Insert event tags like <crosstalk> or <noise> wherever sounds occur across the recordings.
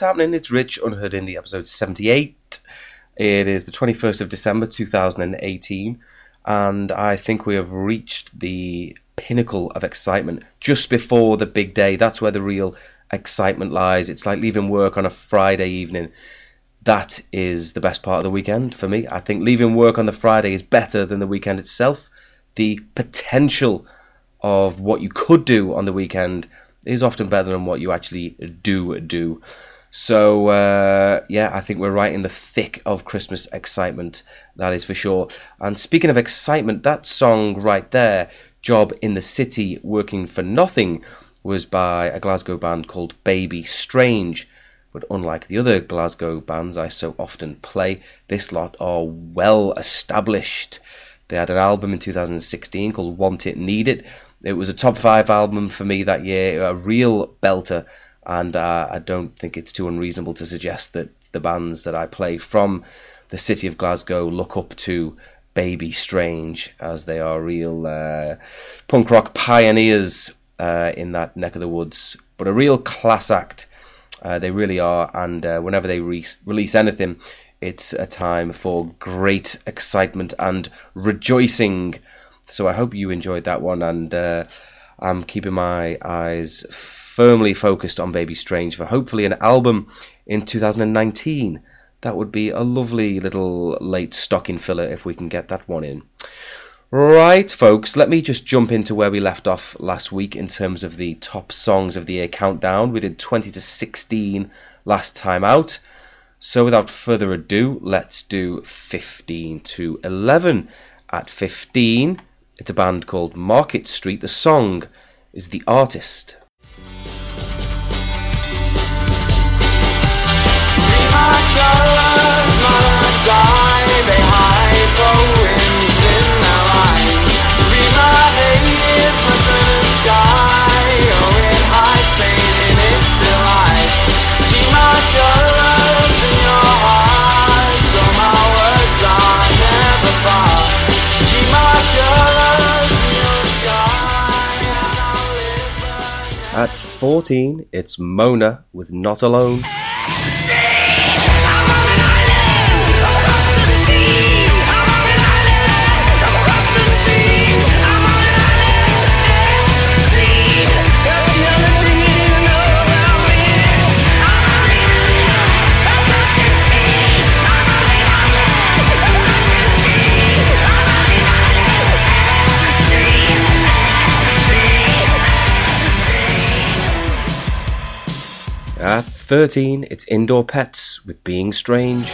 what's happening? It's Rich, Unheard Indie, episode 78. It is the 21st of December 2018, and I think we have reached the pinnacle of excitement just before the big day. That's where the real excitement lies. It's like leaving work on a Friday evening. That is the best part of the weekend for me. I think leaving work on the Friday is better than the weekend itself. The potential of what you could do on the weekend is often better than what you actually do do. So uh, yeah, I think we're right in the thick of Christmas excitement. That is for sure. And speaking of excitement, that song right there, "Job in the City, Working for Nothing," was by a Glasgow band called Baby Strange. But unlike the other Glasgow bands I so often play, this lot are well established. They had an album in 2016 called Want It Need It. It was a top five album for me that year, a real belter, and uh, I don't think it's too unreasonable to suggest that the bands that I play from the city of Glasgow look up to Baby Strange as they are real uh, punk rock pioneers uh, in that neck of the woods, but a real class act. Uh, they really are, and uh, whenever they re- release anything, it's a time for great excitement and rejoicing. So I hope you enjoyed that one, and uh, I'm keeping my eyes firmly focused on Baby Strange for hopefully an album in 2019. That would be a lovely little late stocking filler if we can get that one in. Right, folks, let me just jump into where we left off last week in terms of the top songs of the year countdown. We did 20 to 16 last time out. So without further ado, let's do 15 to 11. At 15, it's a band called Market Street. The song is The Artist. 14, it's Mona with Not Alone. 13, it's Indoor Pets with Being Strange.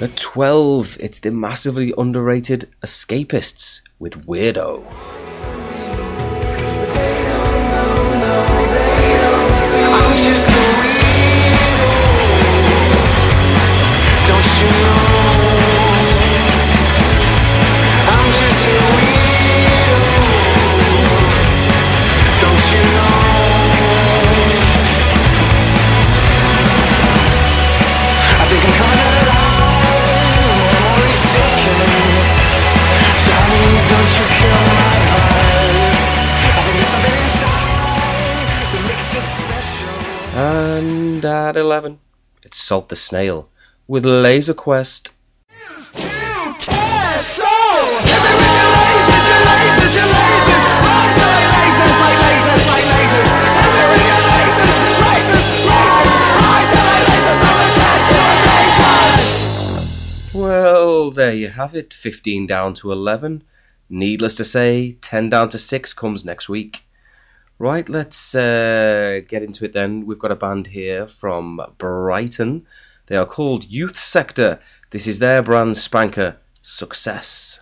At 12, it's the massively underrated Escapists with Weirdo. 11, it's Salt the Snail with Laser Quest. Well, there you have it 15 down to 11. Needless to say, 10 down to 6 comes next week. Right, let's uh, get into it then. We've got a band here from Brighton. They are called Youth Sector. This is their brand spanker, Success.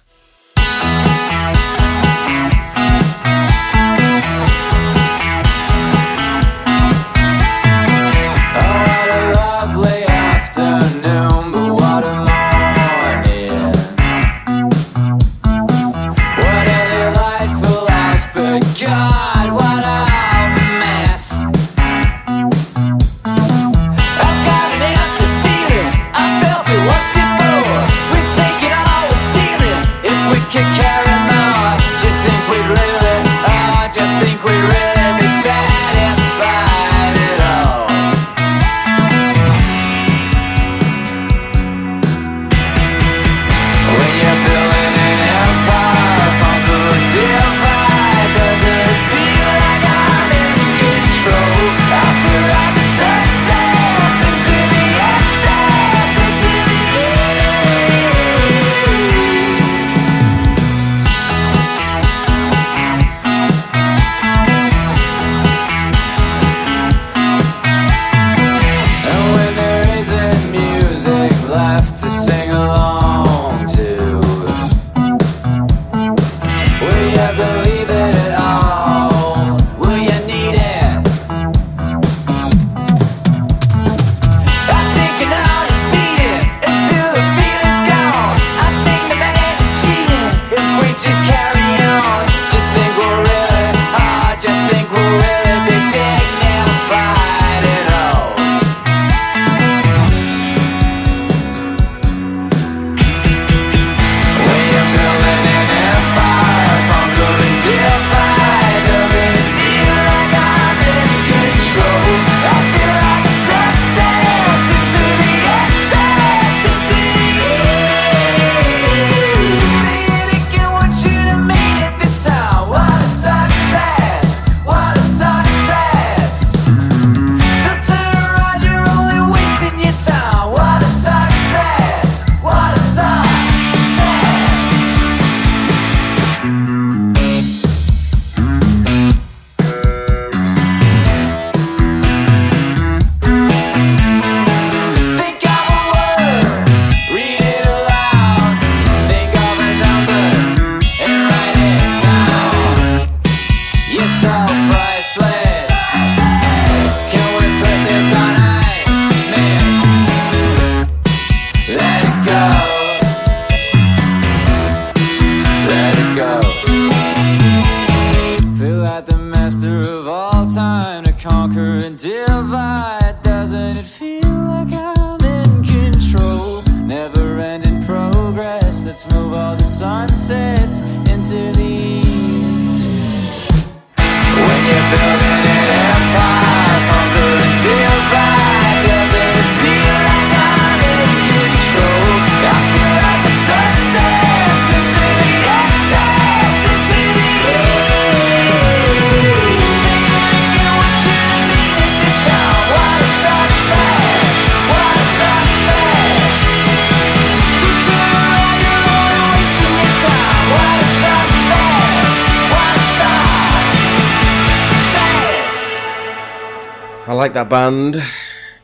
Like that band.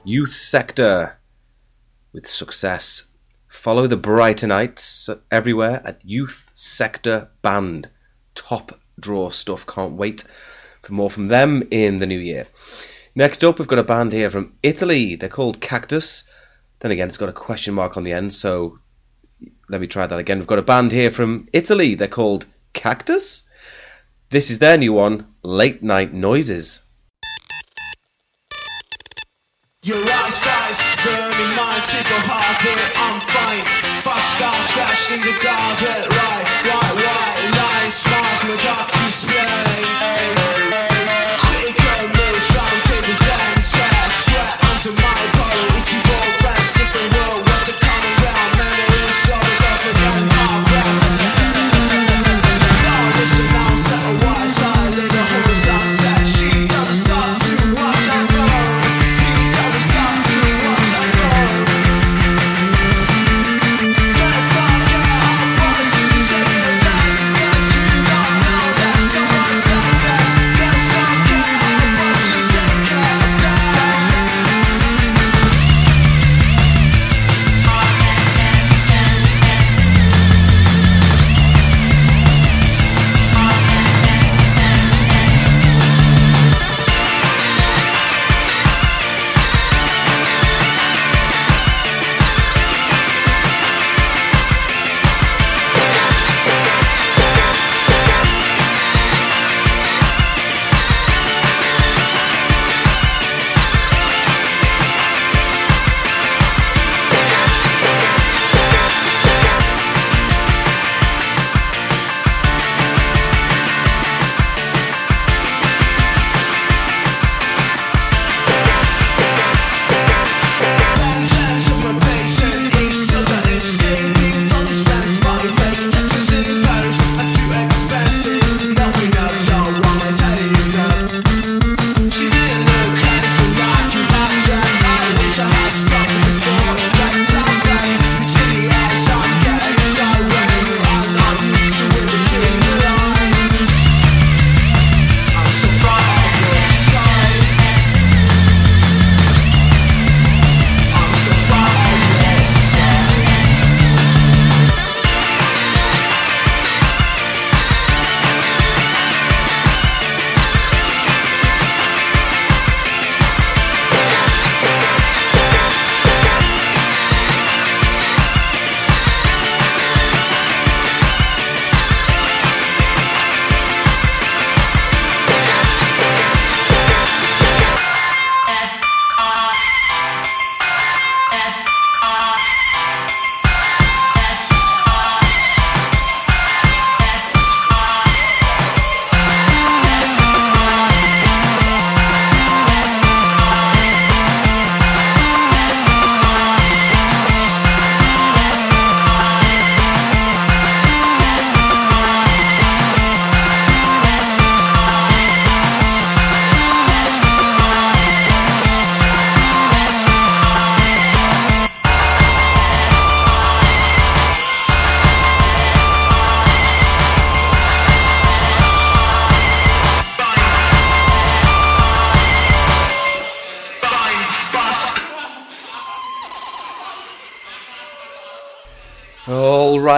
Youth Sector with success. Follow the Brightonites everywhere at Youth Sector Band. Top draw stuff. Can't wait for more from them in the new year. Next up, we've got a band here from Italy. They're called Cactus. Then again, it's got a question mark on the end, so let me try that again. We've got a band here from Italy. They're called Cactus. This is their new one, Late Night Noises. Your eyes start burning, mine take a hard hit, I'm fine. Fast cars scratched in the garden, right, right, right, nice spark, no dark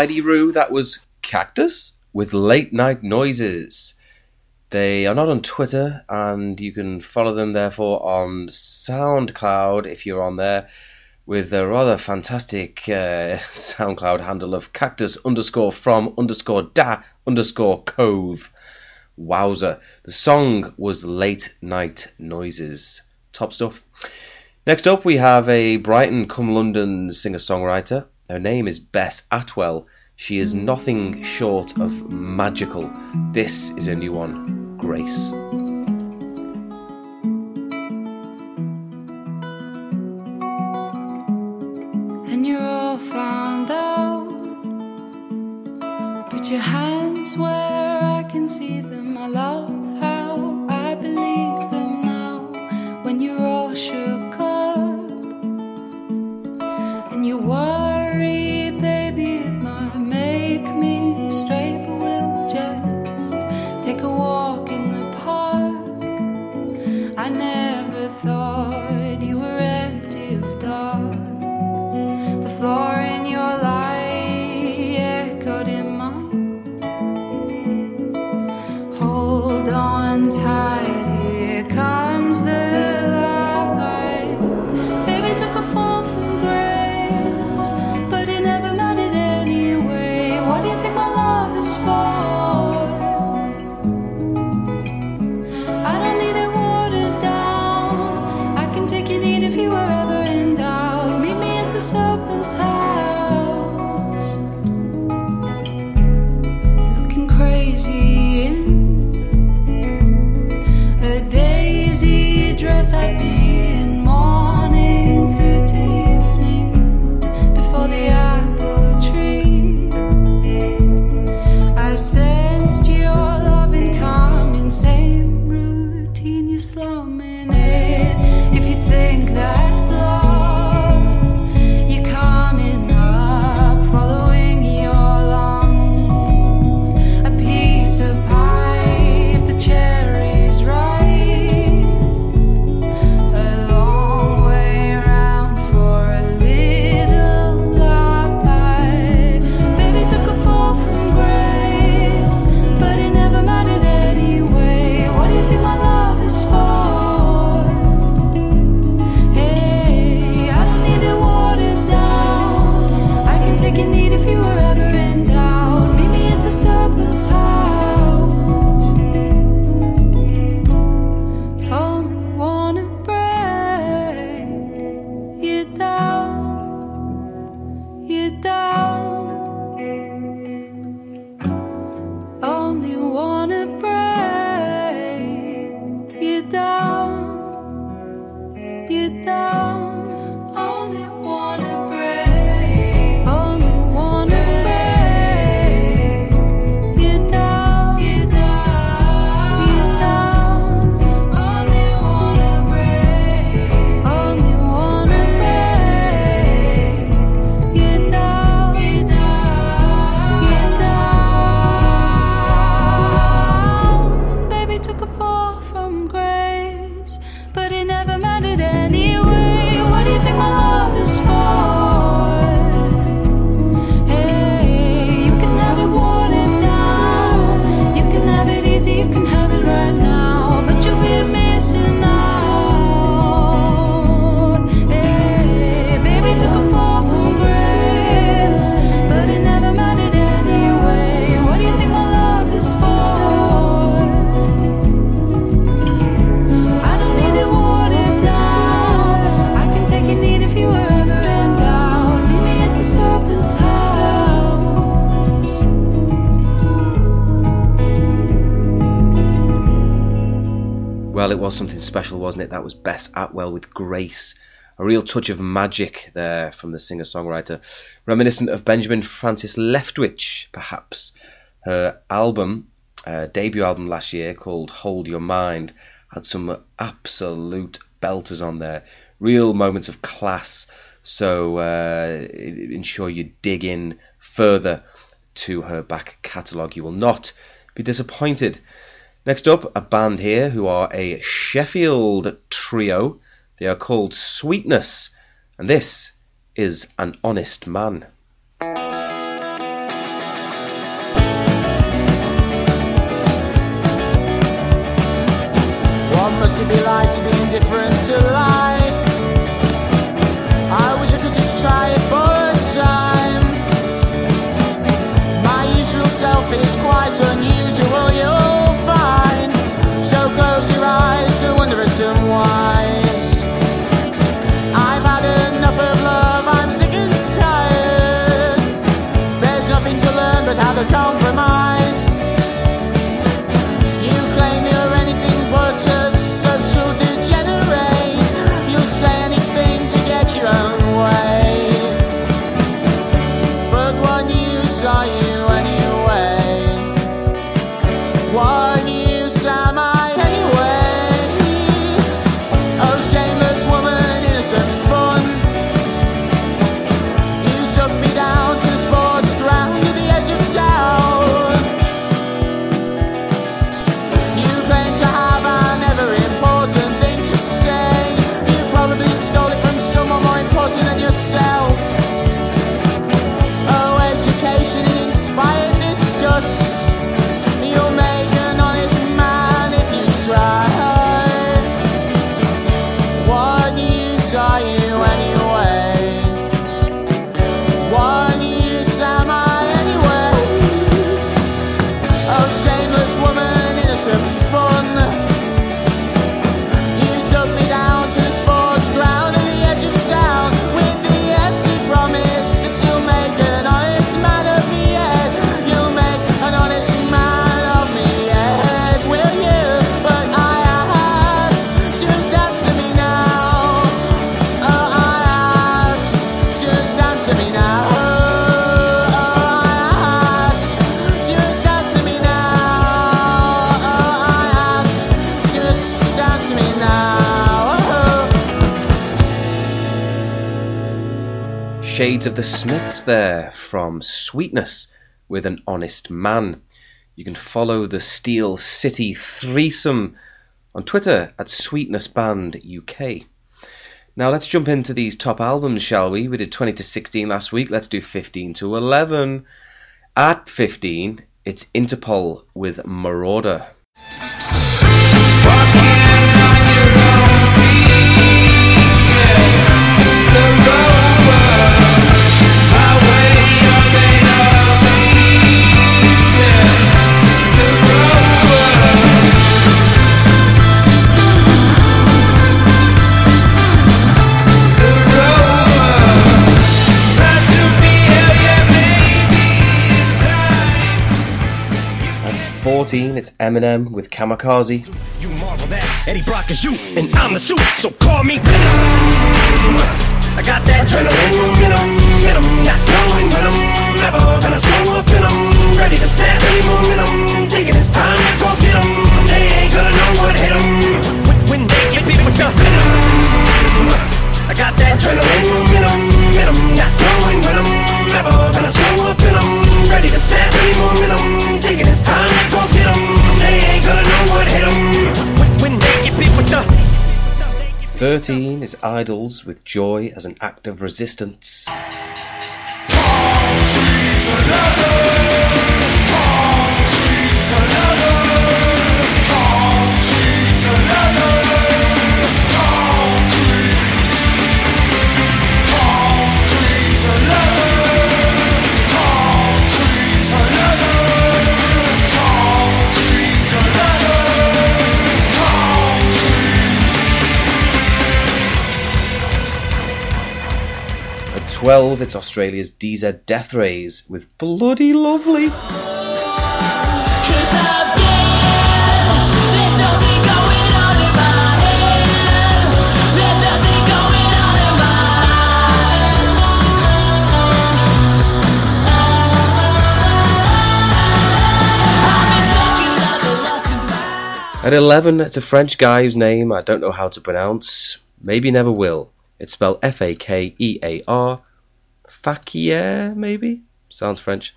Mighty Roo, that was Cactus with Late Night Noises. They are not on Twitter, and you can follow them therefore on SoundCloud if you're on there, with a rather fantastic uh, <laughs> SoundCloud handle of Cactus underscore from underscore da underscore cove. Wowzer. The song was Late Night Noises. Top stuff. Next up, we have a Brighton come London singer songwriter her name is Bess Atwell. She is nothing short of magical. This is a new one, Grace. special, wasn't it? That was Bess Atwell with Grace. A real touch of magic there from the singer songwriter. Reminiscent of Benjamin Francis Leftwich, perhaps. Her album, uh, debut album last year called Hold Your Mind, had some absolute belters on there. Real moments of class. So uh, ensure you dig in further to her back catalogue. You will not be disappointed. Next up, a band here who are a Sheffield trio. They are called Sweetness, and this is An Honest Man. What must it be like to be indifferent to life? tão of the Smiths there from Sweetness with an Honest Man. You can follow the Steel City threesome on Twitter at Sweetness Band UK. Now let's jump into these top albums, shall we? We did 20 to 16 last week. Let's do 15 to 11. At 15, it's Interpol with Marauder. At 14, it's Eminem with Kamikaze. You marvel that Eddie Brock is you, and I'm the suit, so call me Venom. I got that adrenaline, never gonna slow up, ready to snap any momentum. Thinking it's time to go. 13 is IDLES with Joy as an act of resistance. At 12, it's Australia's DZ Death Rays with Bloody Lovely. Cause I'm dead. There's nothing going on in my head. There's nothing going on in At 11, it's a French guy whose name I don't know how to pronounce. Maybe never will. It's spelled F A K E A R. Fakier, maybe? Sounds French.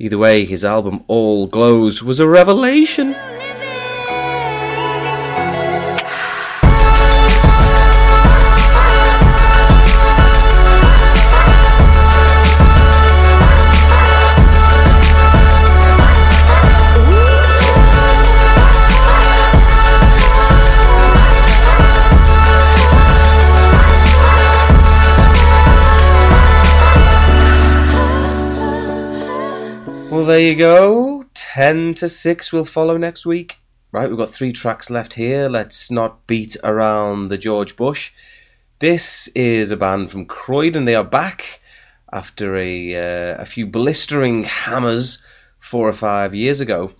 Either way, his album All Glows was a revelation. There you go. 10 to 6 will follow next week. Right, we've got three tracks left here. Let's not beat around the George Bush. This is a band from Croydon. They are back after a, uh, a few blistering hammers four or five years ago.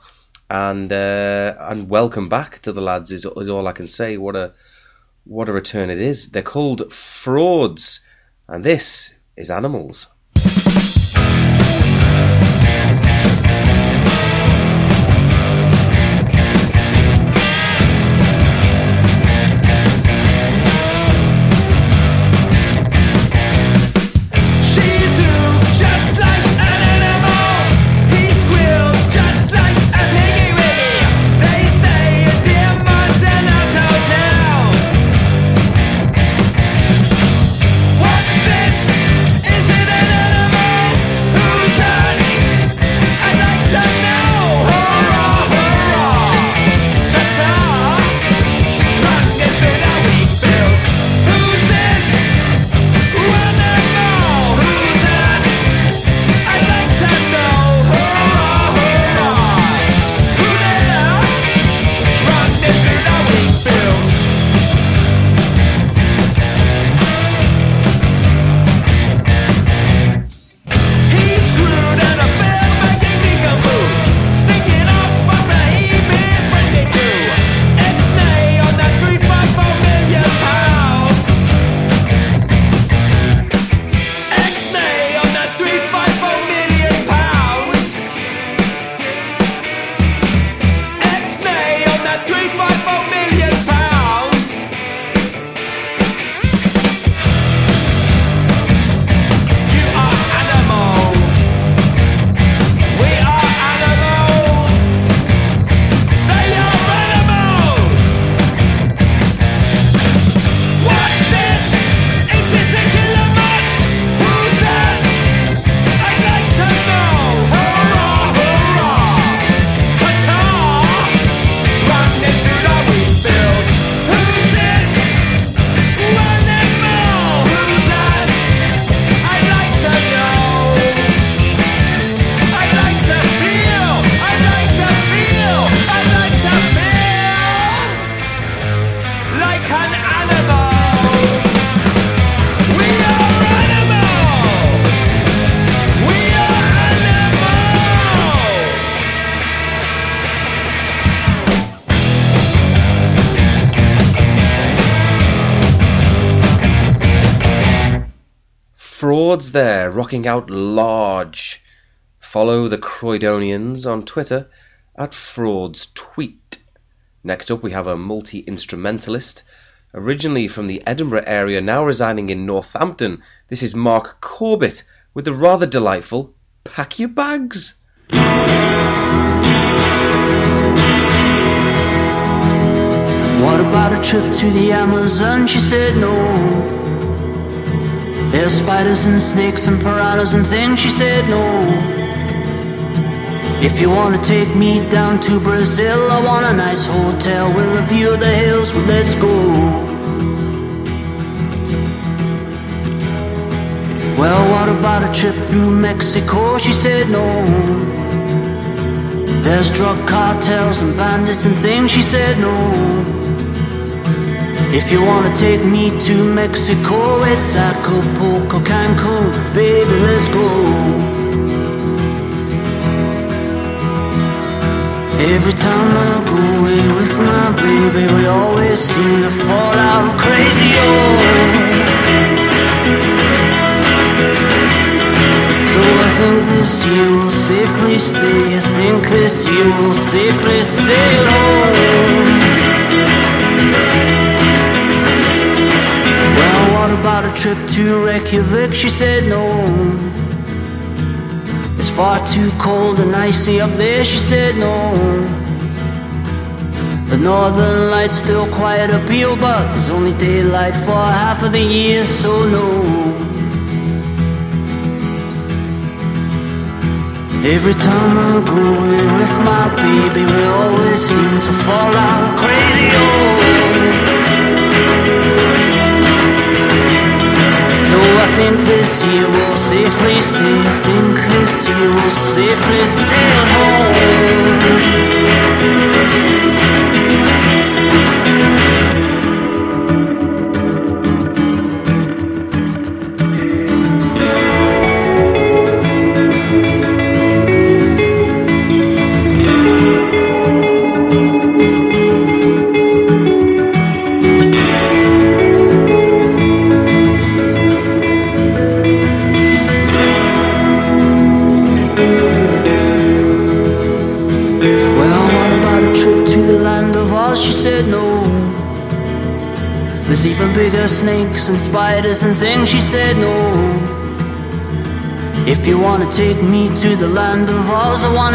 And uh, and welcome back to the lads is, is all I can say. What a what a return it is. They're called Frauds, and this is Animals. Frauds there, rocking out large. Follow the Croydonians on Twitter at Frauds Tweet. Next up, we have a multi instrumentalist. Originally from the Edinburgh area, now residing in Northampton, this is Mark Corbett with the rather delightful Pack Your Bags. What about a trip to the Amazon? She said no. There's spiders and snakes and piranhas and things. She said no. If you wanna take me down to Brazil, I want a nice hotel with a view of the hills. Well, let's go. Well, what about a trip through Mexico? She said no. There's drug cartels and bandits and things. She said no. If you wanna take me to Mexico, it's Acapulco, Cancun, baby, let's go. Every time I go away with my baby, we always seem to fall out crazy. Oh. So I think this year we'll safely stay. I think this year we'll safely stay home. About a trip to Reykjavik? She said no. It's far too cold and icy up there. She said no. The northern lights still quite appeal, but there's only daylight for half of the year, so no. Every time I go away with my baby, we always seem to fall out crazy. Oh. Year we'll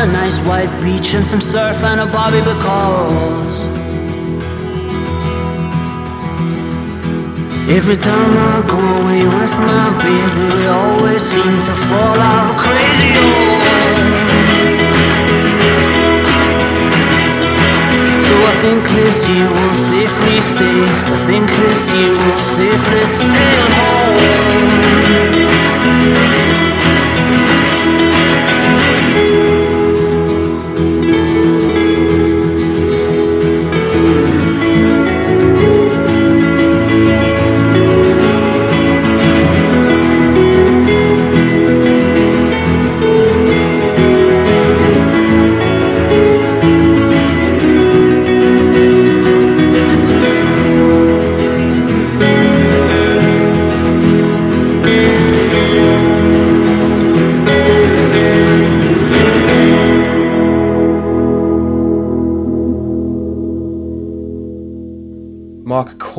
a nice white beach and some surf and a bobby because every time I go away with my baby, we always seem to fall out crazy. So I think this year we'll safely stay. I think this year we'll safely stay at home.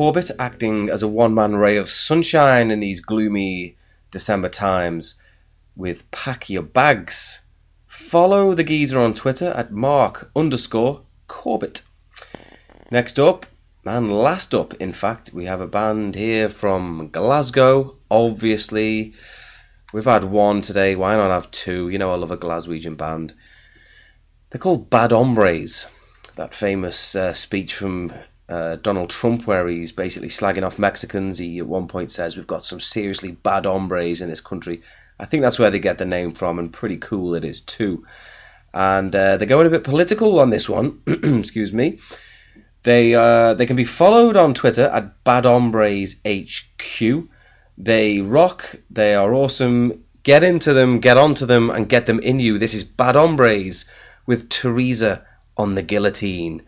Corbett acting as a one man ray of sunshine in these gloomy December times with Pack Your Bags. Follow the geezer on Twitter at Mark underscore Corbett. Next up, and last up, in fact, we have a band here from Glasgow. Obviously, we've had one today. Why not have two? You know, I love a Glaswegian band. They're called Bad Hombres. That famous uh, speech from uh, Donald Trump, where he's basically slagging off Mexicans. He at one point says, We've got some seriously bad hombres in this country. I think that's where they get the name from, and pretty cool it is too. And uh, they're going a bit political on this one. <clears throat> Excuse me. They uh, they can be followed on Twitter at Bad Hombres HQ. They rock. They are awesome. Get into them, get onto them, and get them in you. This is Bad Hombres with Theresa on the guillotine.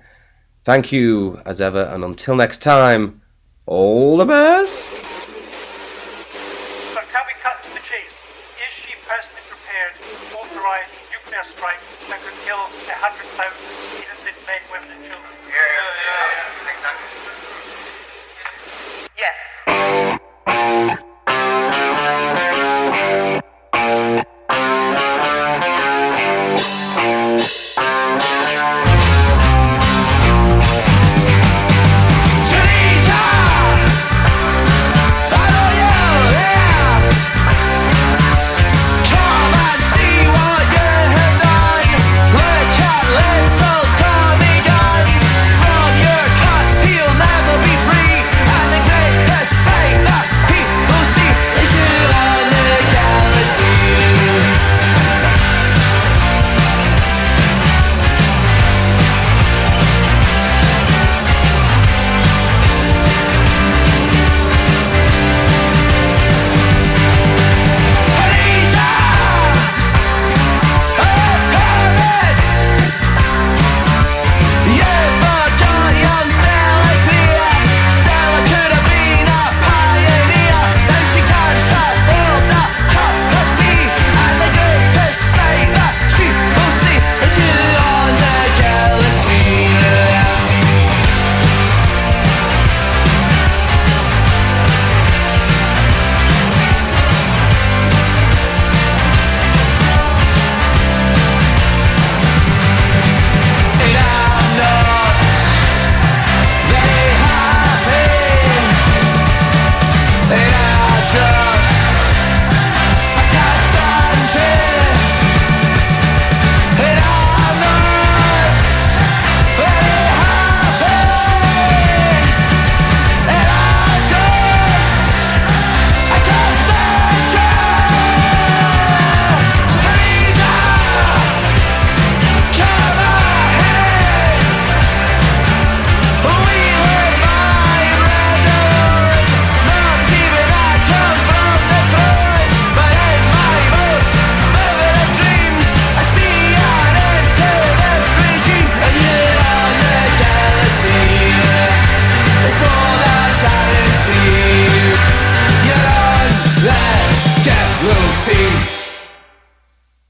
Thank you as ever, and until next time, all the best.